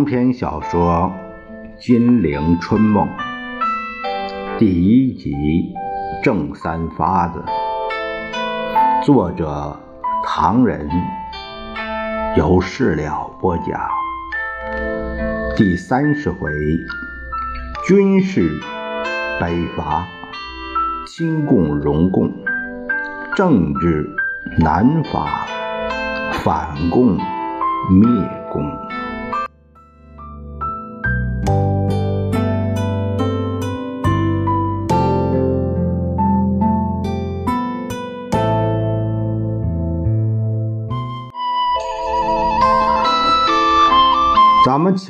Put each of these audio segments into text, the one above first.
长篇小说《金陵春梦》第一集《正三发子》，作者唐人，由事了播讲。第三十回，军事北伐，清共荣共；政治南伐，反共灭共。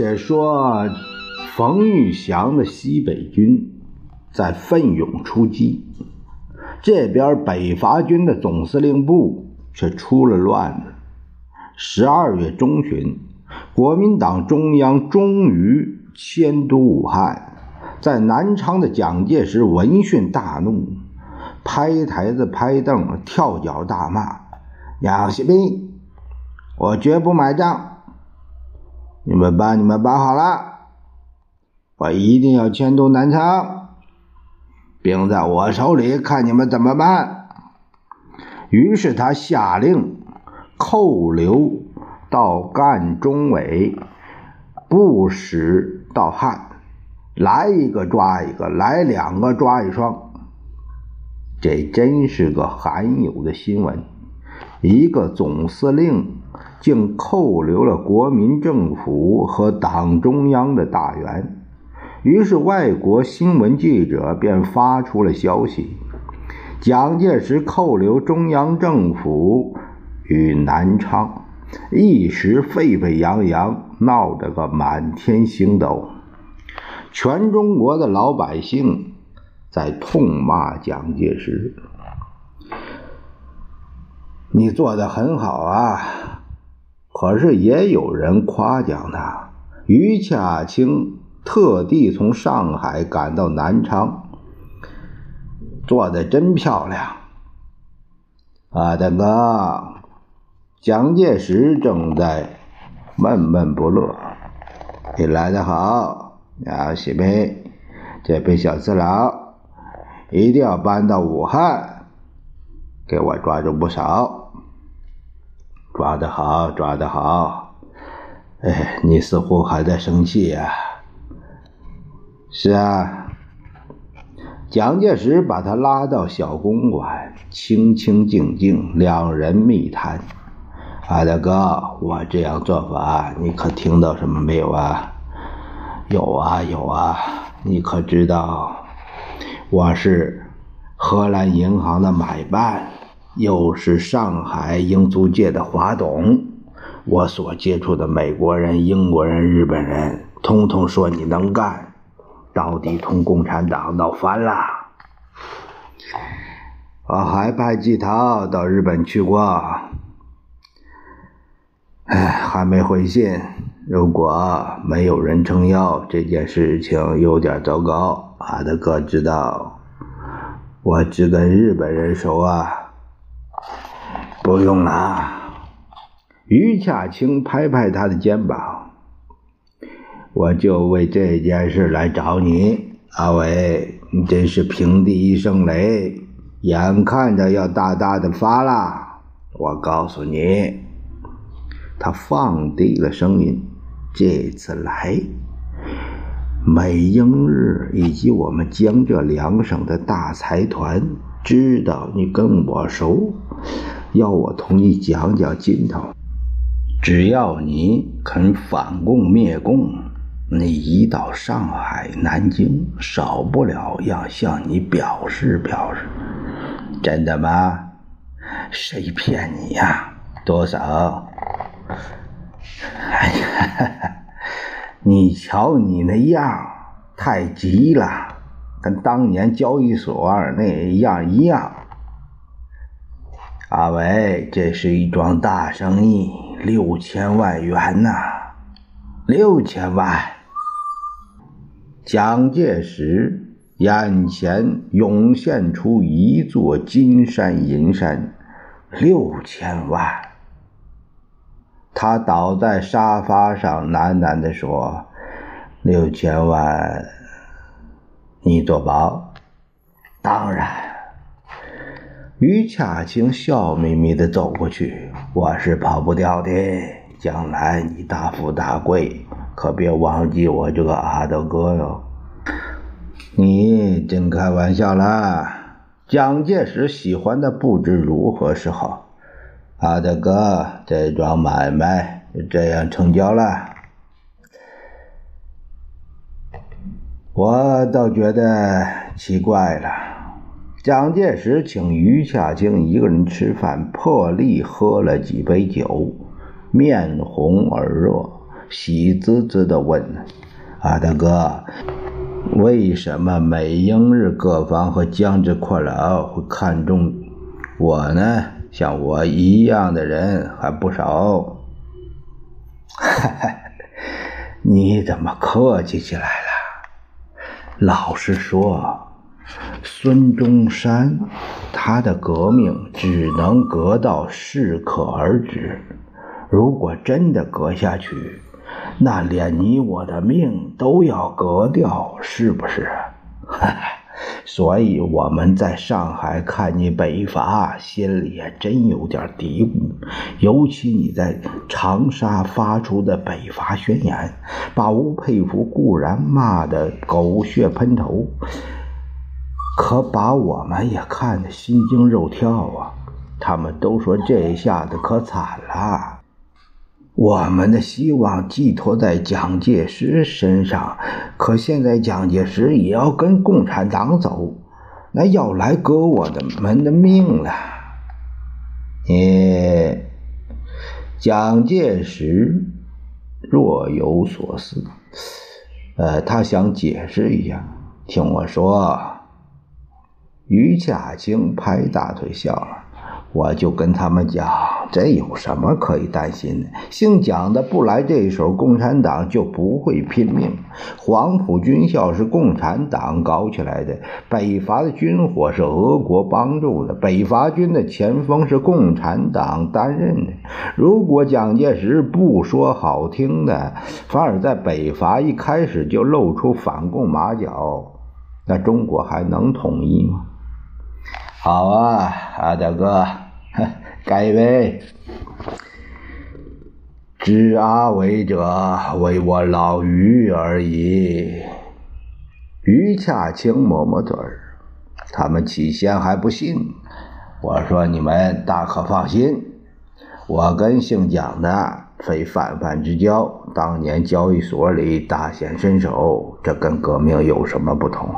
且说冯玉祥的西北军在奋勇出击，这边北伐军的总司令部却出了乱子。十二月中旬，国民党中央终于迁都武汉，在南昌的蒋介石闻讯大怒，拍台子、拍凳、跳脚大骂：“杨锡斌，我绝不买账！”你们把你们办好了，我一定要迁都南昌，兵在我手里，看你们怎么办。于是他下令扣留到赣中委，不使到汉，来一个抓一个，来两个抓一双。这真是个罕有的新闻，一个总司令。竟扣留了国民政府和党中央的大员，于是外国新闻记者便发出了消息：蒋介石扣留中央政府与南昌，一时沸沸扬扬，闹得个满天星斗。全中国的老百姓在痛骂蒋介石：“你做的很好啊！”可是也有人夸奖他，于洽清特地从上海赶到南昌，做的真漂亮。啊，大哥，蒋介石正在闷闷不乐。你来的好，啊，喜妹，这批小次郎一定要搬到武汉，给我抓住不少。抓得好，抓得好！哎，你似乎还在生气呀？是啊。蒋介石把他拉到小公馆，清清静静，两人密谈。阿大哥，我这样做法，你可听到什么没有啊？有啊，有啊。你可知道，我是荷兰银行的买办。又是上海英租界的华董，我所接触的美国人、英国人、日本人，通通说你能干，到底同共产党闹翻了。我还派季涛到日本去过，哎，还没回信。如果没有人撑腰，这件事情有点糟糕。阿德哥知道，我只跟日本人熟啊。不用了，于恰清拍拍他的肩膀，我就为这件事来找你，阿伟，你真是平地一声雷，眼看着要大大的发了。我告诉你，他放低了声音，这次来，美英日以及我们江浙两省的大财团知道你跟我熟。要我同你讲讲尽头，只要你肯反共灭共，你一到上海、南京，少不了要向你表示表示。真的吗？谁骗你呀？多少？哎呀，你瞧你那样，太急了，跟当年交易所那样一样。阿伟，这是一桩大生意，六千万元呐！六千万！蒋介石眼前涌现出一座金山银山，六千万！他倒在沙发上，喃喃地说：“六千万，你做保？”“当然。”于恰清笑眯眯地走过去：“我是跑不掉的。将来你大富大贵，可别忘记我这个阿德哥哟。”“你真开玩笑啦！”蒋介石喜欢的不知如何是好。阿德哥，这桩买卖就这样成交了。我倒觉得奇怪了。蒋介石请于恰清一个人吃饭，破例喝了几杯酒，面红耳热，喜滋滋的问：“阿大哥，为什么美英日各方和江浙阔佬会看中我呢？”像我一样的人还不少，哈哈，你怎么客气起来了？老实说，孙中山他的革命只能革到适可而止。如果真的革下去，那连你我的命都要革掉，是不是？所以我们在上海看你北伐，心里也真有点嘀咕。尤其你在长沙发出的北伐宣言，把吴佩孚固然骂得狗血喷头，可把我们也看得心惊肉跳啊！他们都说这下子可惨了。我们的希望寄托在蒋介石身上，可现在蒋介石也要跟共产党走，那要来革我的们的命了。你，蒋介石若有所思，呃，他想解释一下，听我说。于家清拍大腿笑了。我就跟他们讲，这有什么可以担心的？姓蒋的不来这一手，共产党就不会拼命。黄埔军校是共产党搞起来的，北伐的军火是俄国帮助的，北伐军的前锋是共产党担任的。如果蒋介石不说好听的，反而在北伐一开始就露出反共马脚，那中国还能统一吗？好啊，阿大哥，干一杯，知阿伟者为我老于而已。于恰清抹抹嘴儿，他们起先还不信。我说你们大可放心，我跟姓蒋的非泛泛之交，当年交易所里大显身手，这跟革命有什么不同？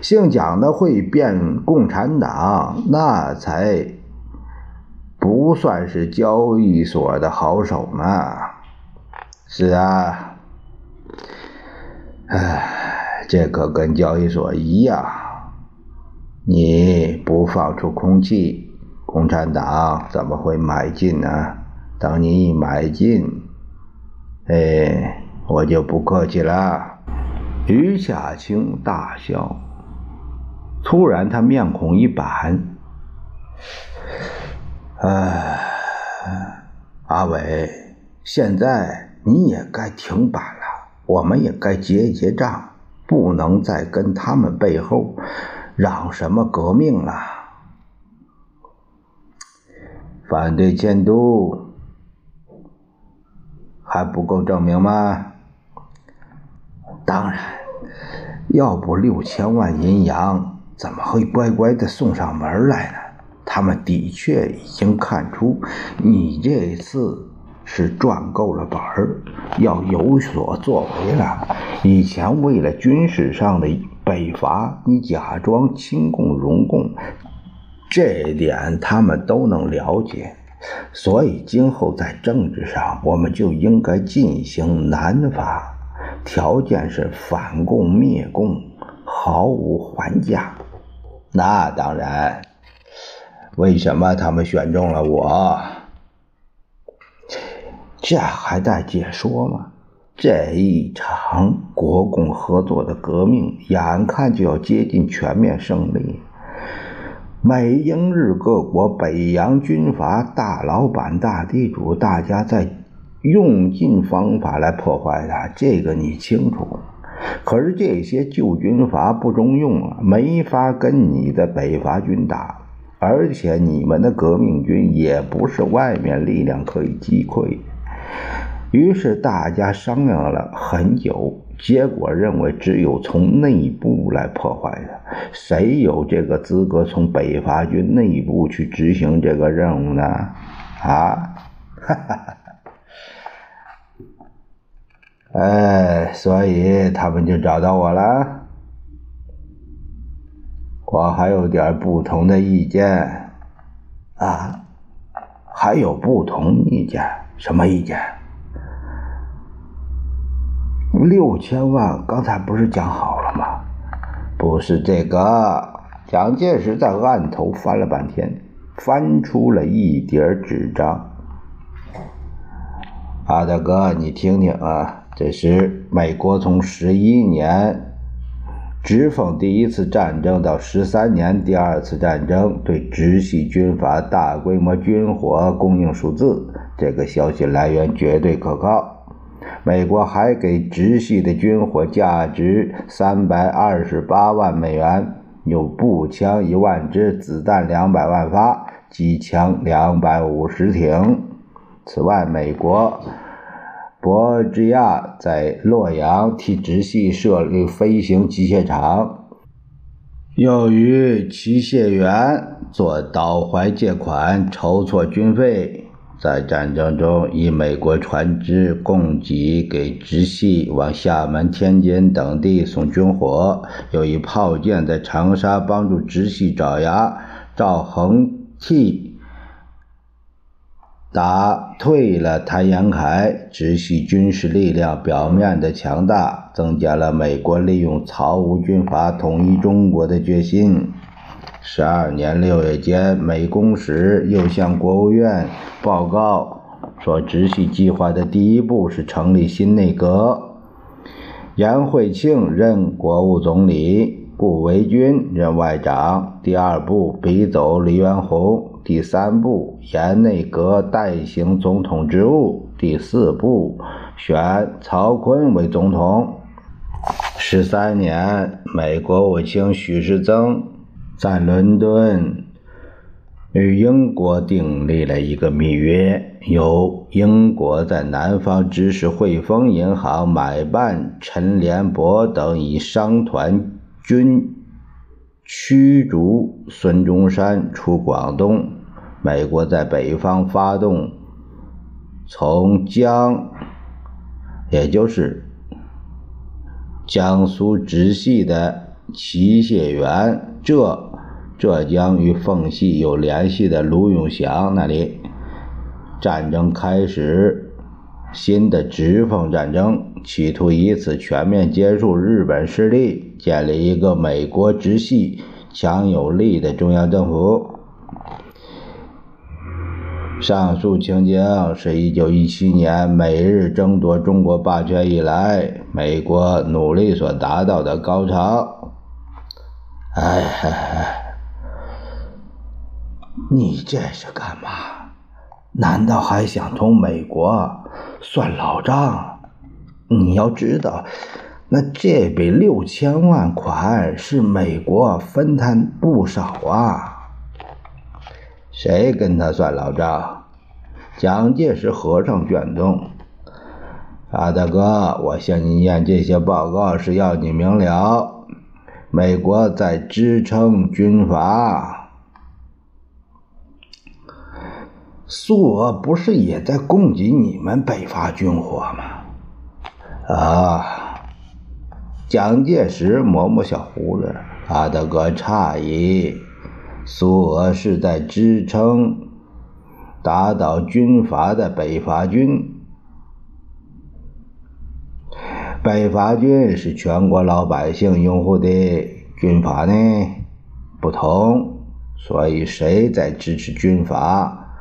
姓蒋的会变共产党，那才不算是交易所的好手呢。是啊，唉，这可跟交易所一样，你不放出空气，共产党怎么会买进呢？等你一买进，哎，我就不客气了。于夏清大笑。突然，他面孔一板：“哎，阿伟，现在你也该停板了，我们也该结一结账，不能再跟他们背后嚷什么革命了。反对监督还不够证明吗？当然，要不六千万银洋。”怎么会乖乖的送上门来呢？他们的确已经看出你这次是赚够了本儿，要有所作为了。以前为了军事上的北伐，你假装亲共荣共，这点他们都能了解。所以今后在政治上，我们就应该进行南伐，条件是反共灭共，毫无还价。那当然，为什么他们选中了我？这还待解说吗？这一场国共合作的革命，眼看就要接近全面胜利，美英日各国北洋军阀大老板、大地主，大家在用尽方法来破坏它，这个你清楚。可是这些旧军阀不中用啊，没法跟你的北伐军打，而且你们的革命军也不是外面力量可以击溃。于是大家商量了很久，结果认为只有从内部来破坏它。谁有这个资格从北伐军内部去执行这个任务呢？啊，哈哈哈。哎，所以他们就找到我了。我还有点不同的意见啊，还有不同意见？什么意见？六千万，刚才不是讲好了吗？不是这个。蒋介石在案头翻了半天，翻出了一叠纸张。阿大哥，你听听啊。这时，美国从十一年直奉第一次战争到十三年第二次战争对直系军阀大规模军火供应数字，这个消息来源绝对可靠。美国还给直系的军火价值三百二十八万美元，有步枪一万支，子弹两百万发，机枪两百五十挺。此外，美国。博芝亚在洛阳替直系设立飞行机械厂，又与齐燮元做倒怀借款，筹措军费。在战争中，以美国船只供给给直系往厦门、天津等地送军火，又以炮舰在长沙帮助直系爪牙赵恒惕。打退了谭延闿，直系军事力量表面的强大，增加了美国利用曹吴军阀统一中国的决心。十二年六月间，美公使又向国务院报告说，直系计划的第一步是成立新内阁，杨惠庆任国务总理，顾维钧任外长。第二步，逼走黎元洪。第三步，严内阁代行总统职务。第四步，选曹锟为总统。十三年，美国务卿许世增在伦敦与英国订立了一个密约，由英国在南方支持汇丰银行买办陈联博等以商团军驱逐孙中山出广东。美国在北方发动从江，也就是江苏直系的齐谢元，浙浙江与奉系有联系的卢永祥那里，战争开始，新的直奉战争，企图以此全面结束日本势力，建立一个美国直系强有力的中央政府。上述情景是一九一七年美日争夺中国霸权以来，美国努力所达到的高潮。哎，你这是干嘛？难道还想同美国算老账？你要知道，那这笔六千万款是美国分摊不少啊。谁跟他算老账？蒋介石和尚卷宗，阿大哥，我向你念这些报告是要你明了，美国在支撑军阀，苏俄不是也在供给你们北伐军火吗？啊！蒋介石摸摸小胡子，阿大哥诧异。苏俄是在支撑打倒军阀的北伐军，北伐军是全国老百姓拥护的军阀呢？不同，所以谁在支持军阀，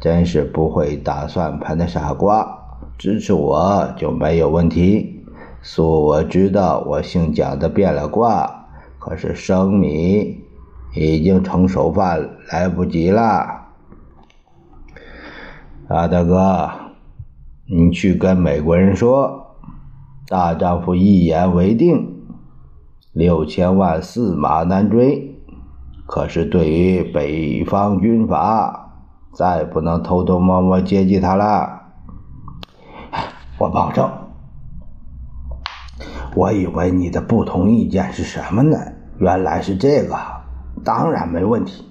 真是不会打算盘的傻瓜。支持我就没有问题。苏我知道我姓蒋的变了卦，可是生米。已经成熟饭，来不及了。啊大哥，你去跟美国人说，大丈夫一言为定，六千万驷马难追。可是对于北方军阀，再不能偷偷摸摸接济他了。我保证。我以为你的不同意见是什么呢？原来是这个，当然没问题。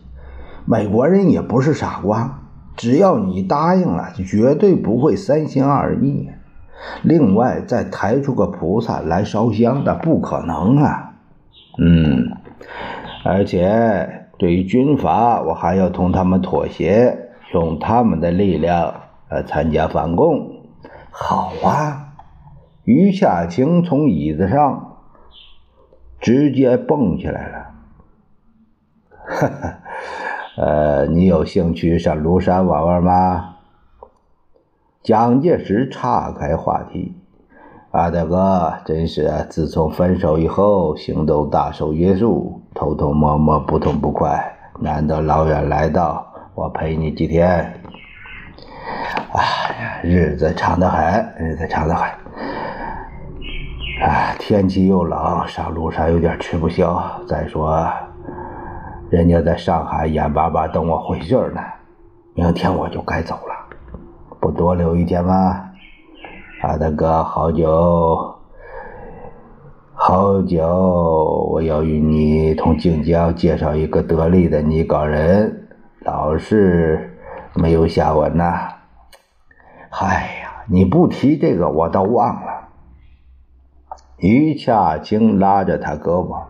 美国人也不是傻瓜，只要你答应了，绝对不会三心二意。另外，再抬出个菩萨来烧香的，不可能啊。嗯，而且对于军阀，我还要同他们妥协，用他们的力量来参加反共。好啊。于夏晴从椅子上直接蹦起来了。哈哈，呃，你有兴趣上庐山玩玩吗？蒋介石岔开话题：“阿大哥，真是自从分手以后，行动大受约束，偷偷摸摸不痛不快。难得老远来到，我陪你几天。哎呀，日子长得很，日子长得很。”哎，天气又冷，上路上有点吃不消。再说，人家在上海眼巴巴等我回信呢。明天我就该走了，不多留一天吗？阿大哥，好久好久，我要与你同晋江介绍一个得力的拟稿人，老是没有下文呐。哎呀，你不提这个，我倒忘了。于恰清拉着他胳膊：“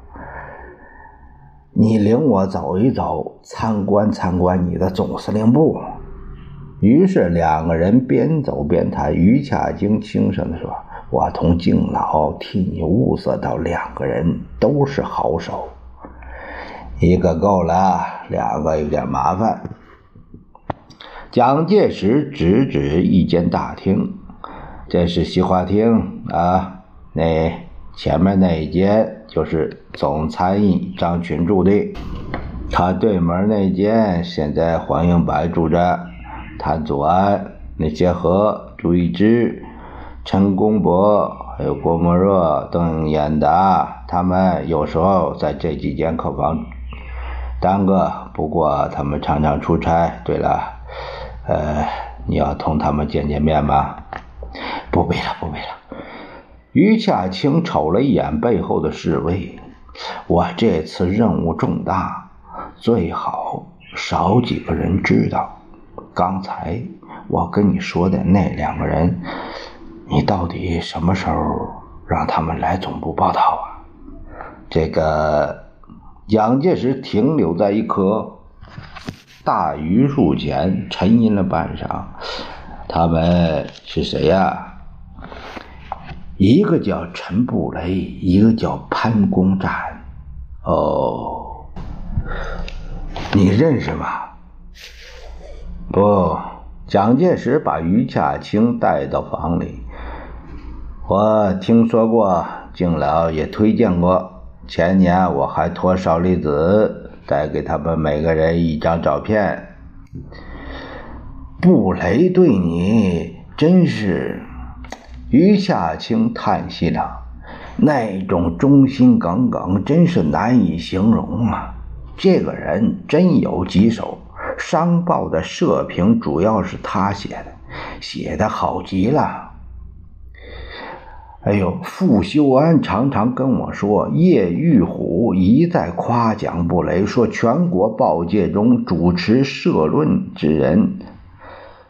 你领我走一走，参观参观你的总司令部。”于是两个人边走边谈。于恰清轻声地说：“我同敬老替你物色到两个人，都是好手。一个够了，两个有点麻烦。”蒋介石指指一间大厅：“这是西花厅啊。”那前面那一间就是总参议张群住的，他对门那间现在黄英白住着，谭祖安、那些和朱一之、陈公博还有郭沫若、邓演达，他们有时候在这几间客房耽搁，不过他们常常出差。对了，呃，你要同他们见见面吗？不必了，不必了。于恰清瞅了一眼背后的侍卫，我这次任务重大，最好少几个人知道。刚才我跟你说的那两个人，你到底什么时候让他们来总部报道啊？这个蒋介石停留在一棵大榆树前，沉吟了半晌。他们是谁呀？一个叫陈布雷，一个叫潘公展。哦，你认识吗？不，蒋介石把于恰清带到房里。我听说过，敬老也推荐过。前年我还托少离子再给他们每个人一张照片。布雷对你真是……于夏青叹息道，那种忠心耿耿，真是难以形容啊！这个人真有几手，商报的社评主要是他写的，写的好极了。哎呦，傅修安常常跟我说，叶玉虎一再夸奖布雷，说全国报界中主持社论之人，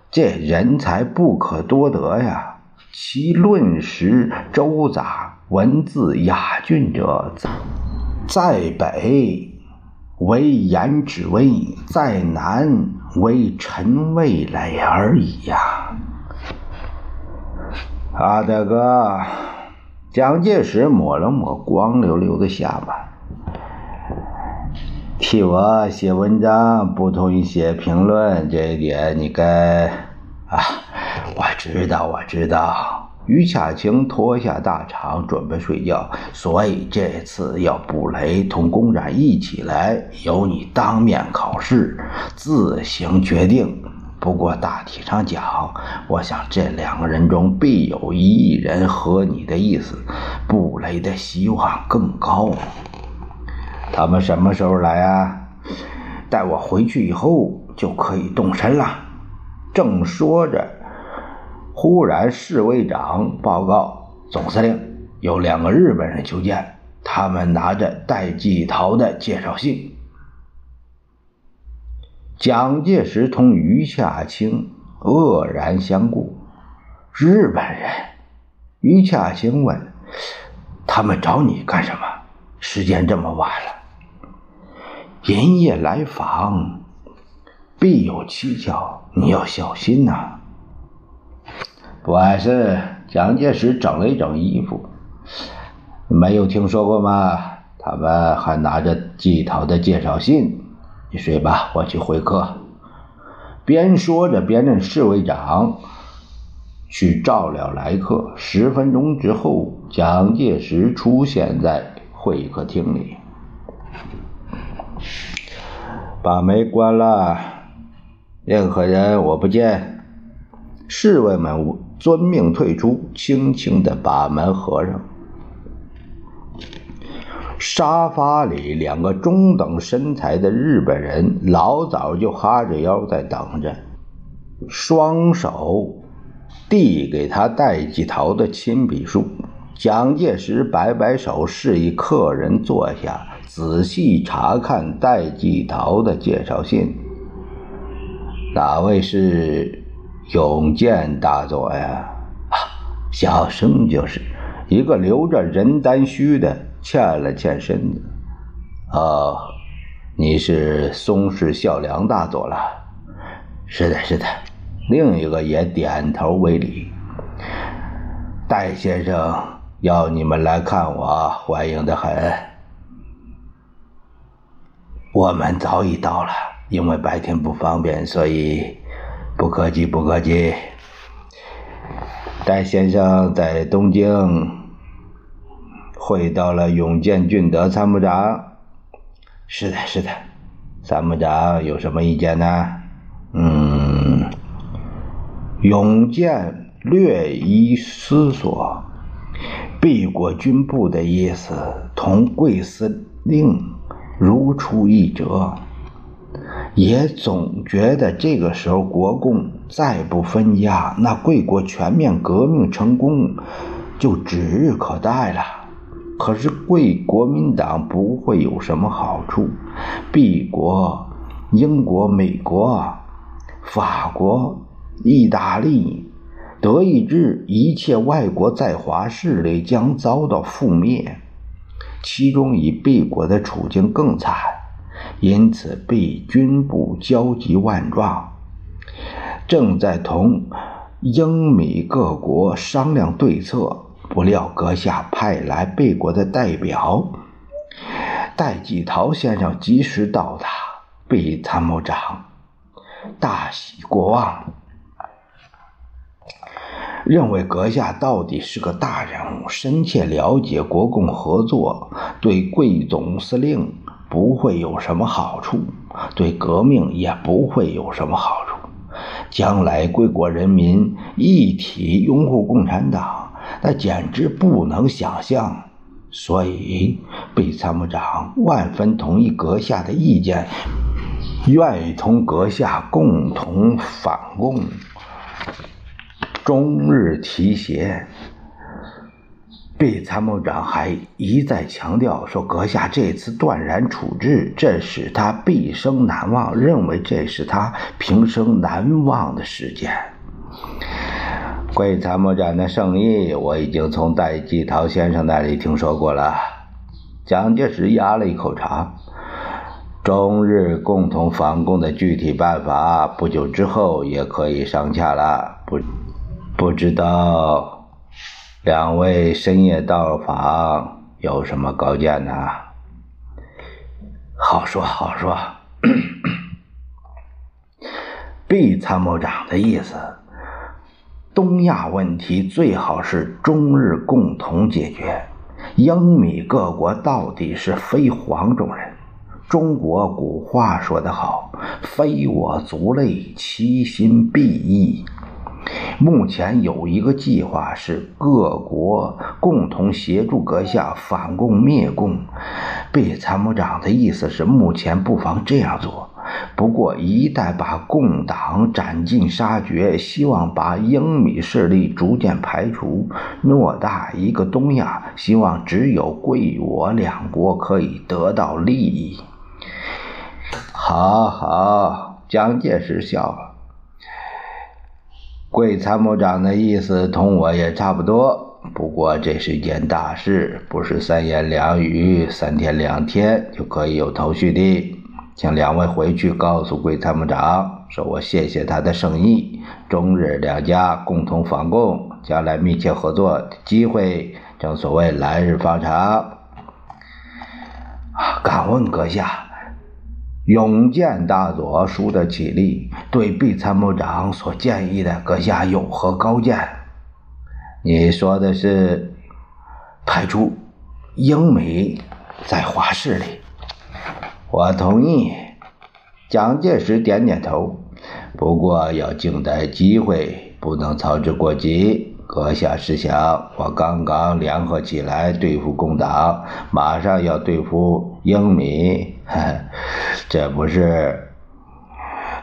这人才不可多得呀。其论识周杂，文字雅俊者，在北为颜值威，在南为陈味蕾而已呀。阿大哥，蒋介石抹了抹光溜溜的下巴，替我写文章，不同意写评论，这一点你该啊。我知道，我知道，于夏青脱下大氅，准备睡觉。所以这次要布雷同公展一起来，由你当面考试，自行决定。不过大体上讲，我想这两个人中必有一人合你的意思。布雷的希望更高。他们什么时候来啊？待我回去以后就可以动身了。正说着。忽然，侍卫长报告总司令，有两个日本人求见，他们拿着戴季陶的介绍信。蒋介石同余洽清愕然相顾。日本人？余洽清问：“他们找你干什么？时间这么晚了，连夜来访，必有蹊跷，你要小心呐。”不碍事，蒋介石整了一整衣服。没有听说过吗？他们还拿着季陶的介绍信。你睡吧，我去会客。边说着，边任侍卫长去照料来客。十分钟之后，蒋介石出现在会客厅里，把门关了，任何人我不见。侍卫们遵命退出，轻轻的把门合上。沙发里，两个中等身材的日本人老早就哈着腰在等着，双手递给他戴季陶的亲笔书。蒋介石摆摆手，示意客人坐下，仔细查看戴季陶的介绍信。哪位是？永健大佐呀，小生就是一个留着人单须的，欠了欠身子。哦，你是松氏孝良大佐了？是的，是的。另一个也点头为礼。戴先生要你们来看我，欢迎的很。我们早已到了，因为白天不方便，所以。不客气，不客气。戴先生在东京会到了永健俊德参谋长。是的，是的。参谋长有什么意见呢？嗯。永健略一思索，毕国军部的意思同贵司令如出一辙。也总觉得这个时候国共再不分家，那贵国全面革命成功就指日可待了。可是贵国民党不会有什么好处，敝国、英国、美国、法国、意大利、德意志一切外国在华势力将遭到覆灭，其中以 B 国的处境更惨。因此，被军部焦急万状，正在同英美各国商量对策。不料阁下派来贝国的代表戴季陶先生及时到达，贝参谋长大喜过望，认为阁下到底是个大人物，深切了解国共合作对贵总司令。不会有什么好处，对革命也不会有什么好处。将来贵国人民一体拥护共产党，那简直不能想象。所以，贝参谋长万分同意阁下的意见，愿意同阁下共同反共，中日提携。贝参谋长还一再强调说：“阁下这次断然处置，这使他毕生难忘，认为这是他平生难忘的事件。”贵参谋长的圣意，我已经从戴季陶先生那里听说过了。蒋介石压了一口茶，中日共同反共的具体办法，不久之后也可以商洽了。不，不知道。两位深夜到访，有什么高见呢？好说好说。毕参谋长的意思，东亚问题最好是中日共同解决。英米各国到底是非黄种人。中国古话说得好：“非我族类，其心必异。”目前有一个计划是各国共同协助阁下反共灭共。贝参谋长的意思是，目前不妨这样做。不过，一旦把共党斩尽杀绝，希望把英米势力逐渐排除。偌大一个东亚，希望只有贵我两国可以得到利益。好好，蒋介石笑了。贵参谋长的意思同我也差不多，不过这是一件大事，不是三言两语、三天两天就可以有头绪的。请两位回去告诉贵参谋长，说我谢谢他的圣意。中日两家共同反共，将来密切合作的机会，正所谓来日方长。敢问阁下，勇健大佐输得起力，对毕参谋长所建议的，阁下有何高见？你说的是派出英美在华势力？我同意，蒋介石点点头。不过要静待机会，不能操之过急。阁下试想，我刚刚联合起来对付共党，马上要对付英米，这不是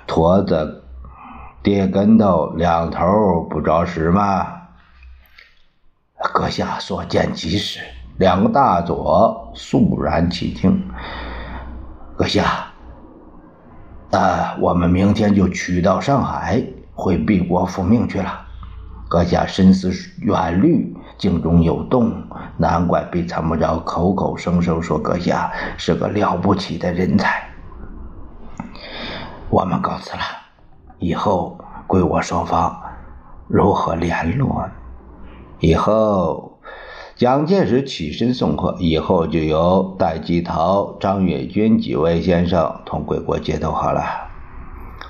驼子跌跟头，两头不着实吗？阁下所见即是。两个大佐肃然起敬。阁下，啊，我们明天就取到上海，回毕国复命去了。阁下深思远虑，静中有动，难怪被参谋长口口声声说阁下是个了不起的人才。我们告辞了，以后归我双方如何联络？以后。蒋介石起身送客，以后就由戴季陶、张跃军几位先生同贵国接头好了。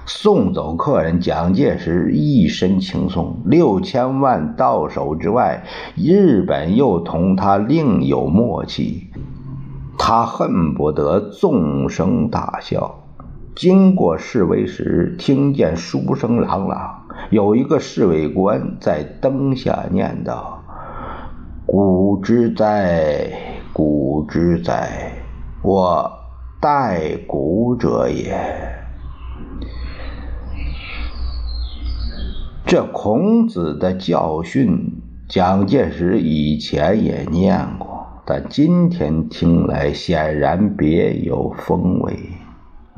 送走客人，蒋介石一身轻松，六千万到手之外，日本又同他另有默契，他恨不得纵声大笑。经过侍卫时，听见书声朗朗，有一个侍卫官在灯下念道。古之哉，古之哉！我待古者也。这孔子的教训，蒋介石以前也念过，但今天听来显然别有风味，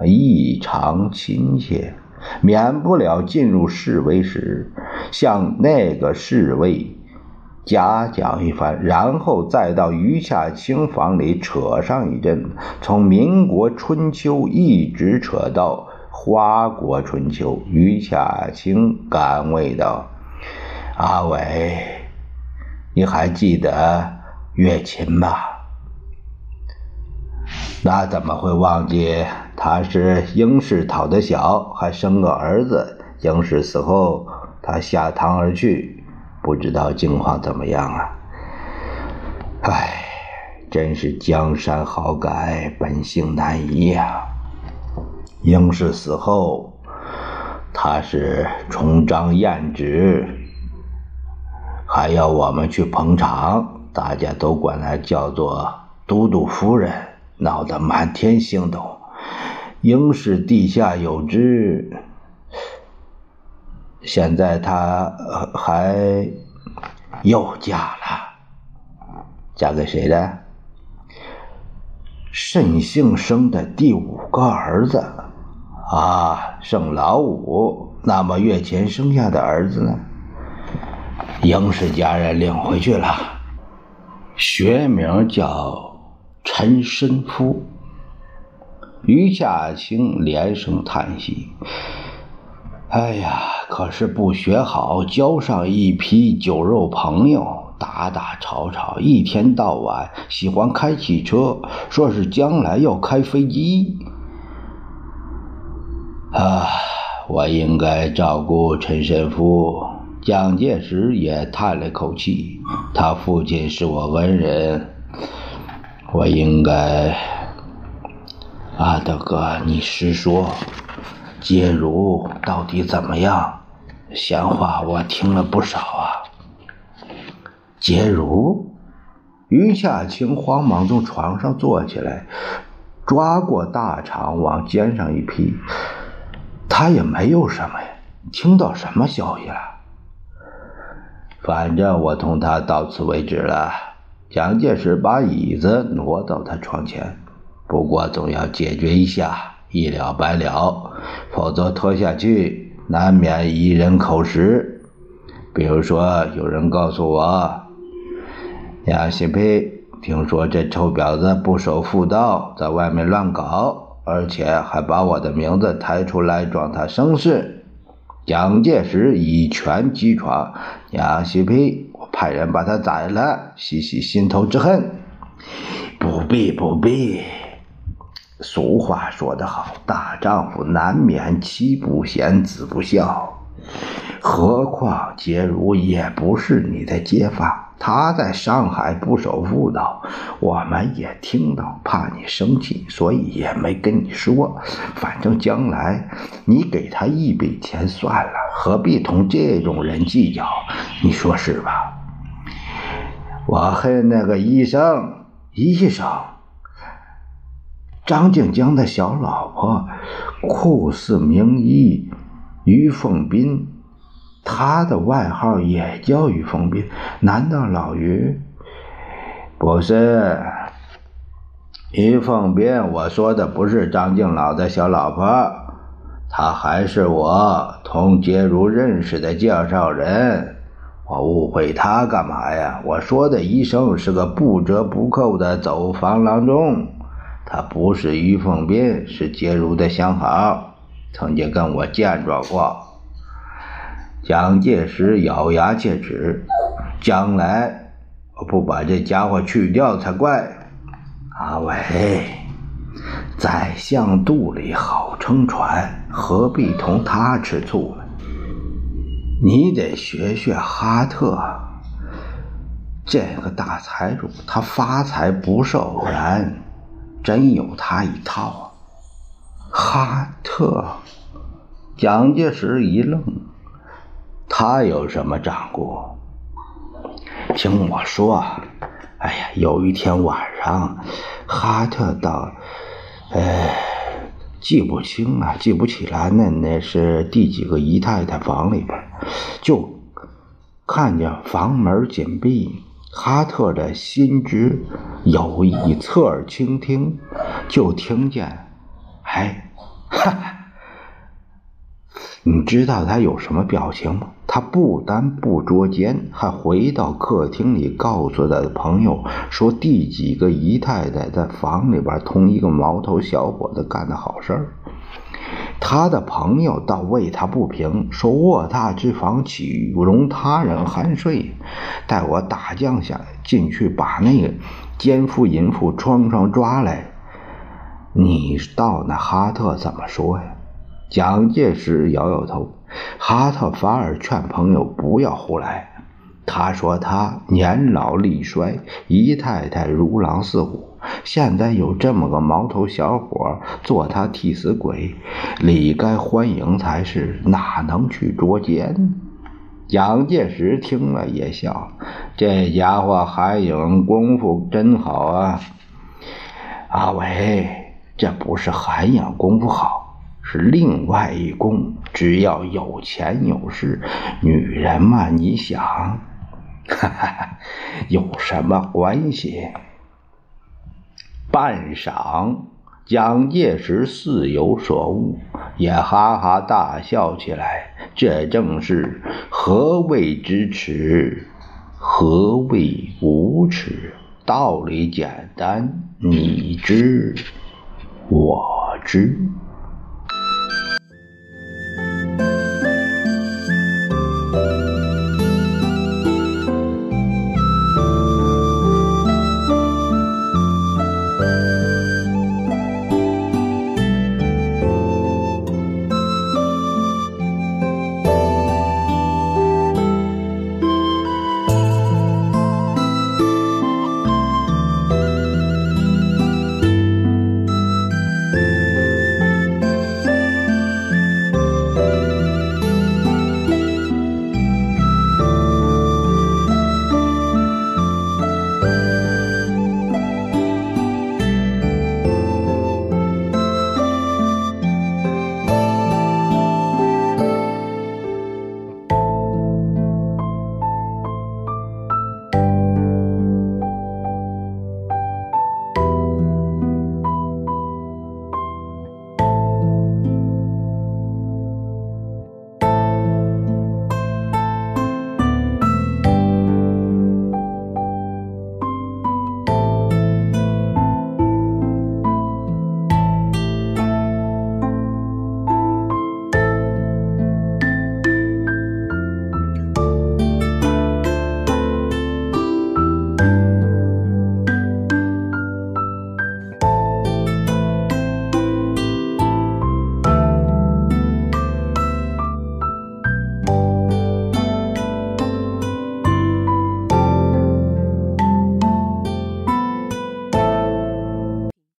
异常亲切，免不了进入侍卫时，向那个侍卫。嘉讲一番，然后再到余下清房里扯上一阵，从民国春秋一直扯到花国春秋。余下清感慰道：“阿伟，你还记得岳琴吧？那怎么会忘记？他是英氏讨的小，还生个儿子。英氏死后，他下堂而去。”不知道境况怎么样啊？唉，真是江山好改，本性难移呀。英氏死后，他是重章验旨，还要我们去捧场，大家都管他叫做都督夫人，闹得满天星斗。英氏地下有知。现在她还又嫁了，嫁给谁的？慎姓生的第五个儿子啊，生老五。那么月前生下的儿子呢？英氏家人领回去了，学名叫陈申夫。余夏清连声叹息。哎呀，可是不学好，交上一批酒肉朋友，打打吵吵，一天到晚喜欢开汽车，说是将来要开飞机。啊，我应该照顾陈神父，蒋介石也叹了口气，他父亲是我恩人，我应该。阿德哥，你实说，介如到底怎么样？闲话我听了不少啊。介如，于夏青慌忙从床上坐起来，抓过大肠往肩上一披。他也没有什么呀，听到什么消息了？反正我同他到此为止了。蒋介石把椅子挪到他床前。不过总要解决一下，一了百了，否则拖下去难免一人口实。比如说，有人告诉我，杨新培听说这臭婊子不守妇道，在外面乱搞，而且还把我的名字抬出来壮他声势。蒋介石以拳击床，杨新培，我派人把他宰了，洗洗心头之恨。不必，不必。俗话说得好，大丈夫难免妻不贤，子不孝。何况杰如也不是你的街坊，他在上海不守妇道，我们也听到，怕你生气，所以也没跟你说。反正将来你给他一笔钱算了，何必同这种人计较？你说是吧？我恨那个医生，医生。张静江的小老婆，酷似名医于凤斌，他的外号也叫于凤斌。难道老于不是于凤斌？我说的不是张静老的小老婆，他还是我同杰如认识的介绍人。我误会他干嘛呀？我说的医生是个不折不扣的走房郎中。他不是于凤斌，是杰如的相好，曾经跟我见着过。蒋介石咬牙切齿：“将来我不把这家伙去掉才怪。”阿伟，宰相肚里好撑船，何必同他吃醋呢？你得学学哈特，这个大财主，他发财不是偶然。真有他一套啊，哈特。蒋介石一愣，他有什么掌故？听我说，哎呀，有一天晚上，哈特到，哎，记不清啊，记不起来那那是第几个姨太太房里边，就看见房门紧闭。哈特的心知有意，侧耳倾听，就听见，哎，哈哈，你知道他有什么表情吗？他不但不捉奸，还回到客厅里告诉他的朋友说，第几个姨太太在房里边同一个毛头小伙子干的好事儿。他的朋友倒为他不平，说卧榻之房岂容他人酣睡？待我打将下进去，把那个奸夫淫妇双双抓来。你到那哈特怎么说呀？蒋介石摇摇头，哈特反而劝朋友不要胡来。他说他年老力衰，姨太太如狼似虎。现在有这么个毛头小伙做他替死鬼，理该欢迎才是，哪能去捉奸？蒋介石听了也笑，这家伙韩影功夫真好啊！阿伟，这不是韩影功夫好，是另外一功。只要有钱有势，女人嘛，你想，哈哈，有什么关系？半晌，蒋介石似有所悟，也哈哈大笑起来。这正是何谓知耻，何谓无耻？道理简单，你知，我知。